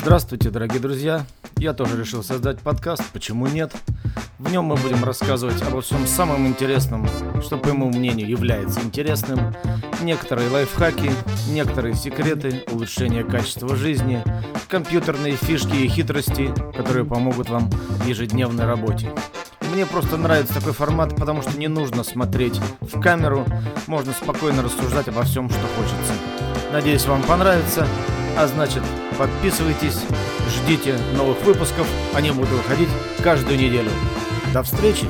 Здравствуйте, дорогие друзья! Я тоже решил создать подкаст, почему нет? В нем мы будем рассказывать обо всем самом интересном, что, по моему мнению, является интересным, некоторые лайфхаки, некоторые секреты улучшения качества жизни, компьютерные фишки и хитрости, которые помогут вам в ежедневной работе. Мне просто нравится такой формат, потому что не нужно смотреть в камеру, можно спокойно рассуждать обо всем, что хочется. Надеюсь, вам понравится. А значит, подписывайтесь, ждите новых выпусков, они будут выходить каждую неделю. До встречи!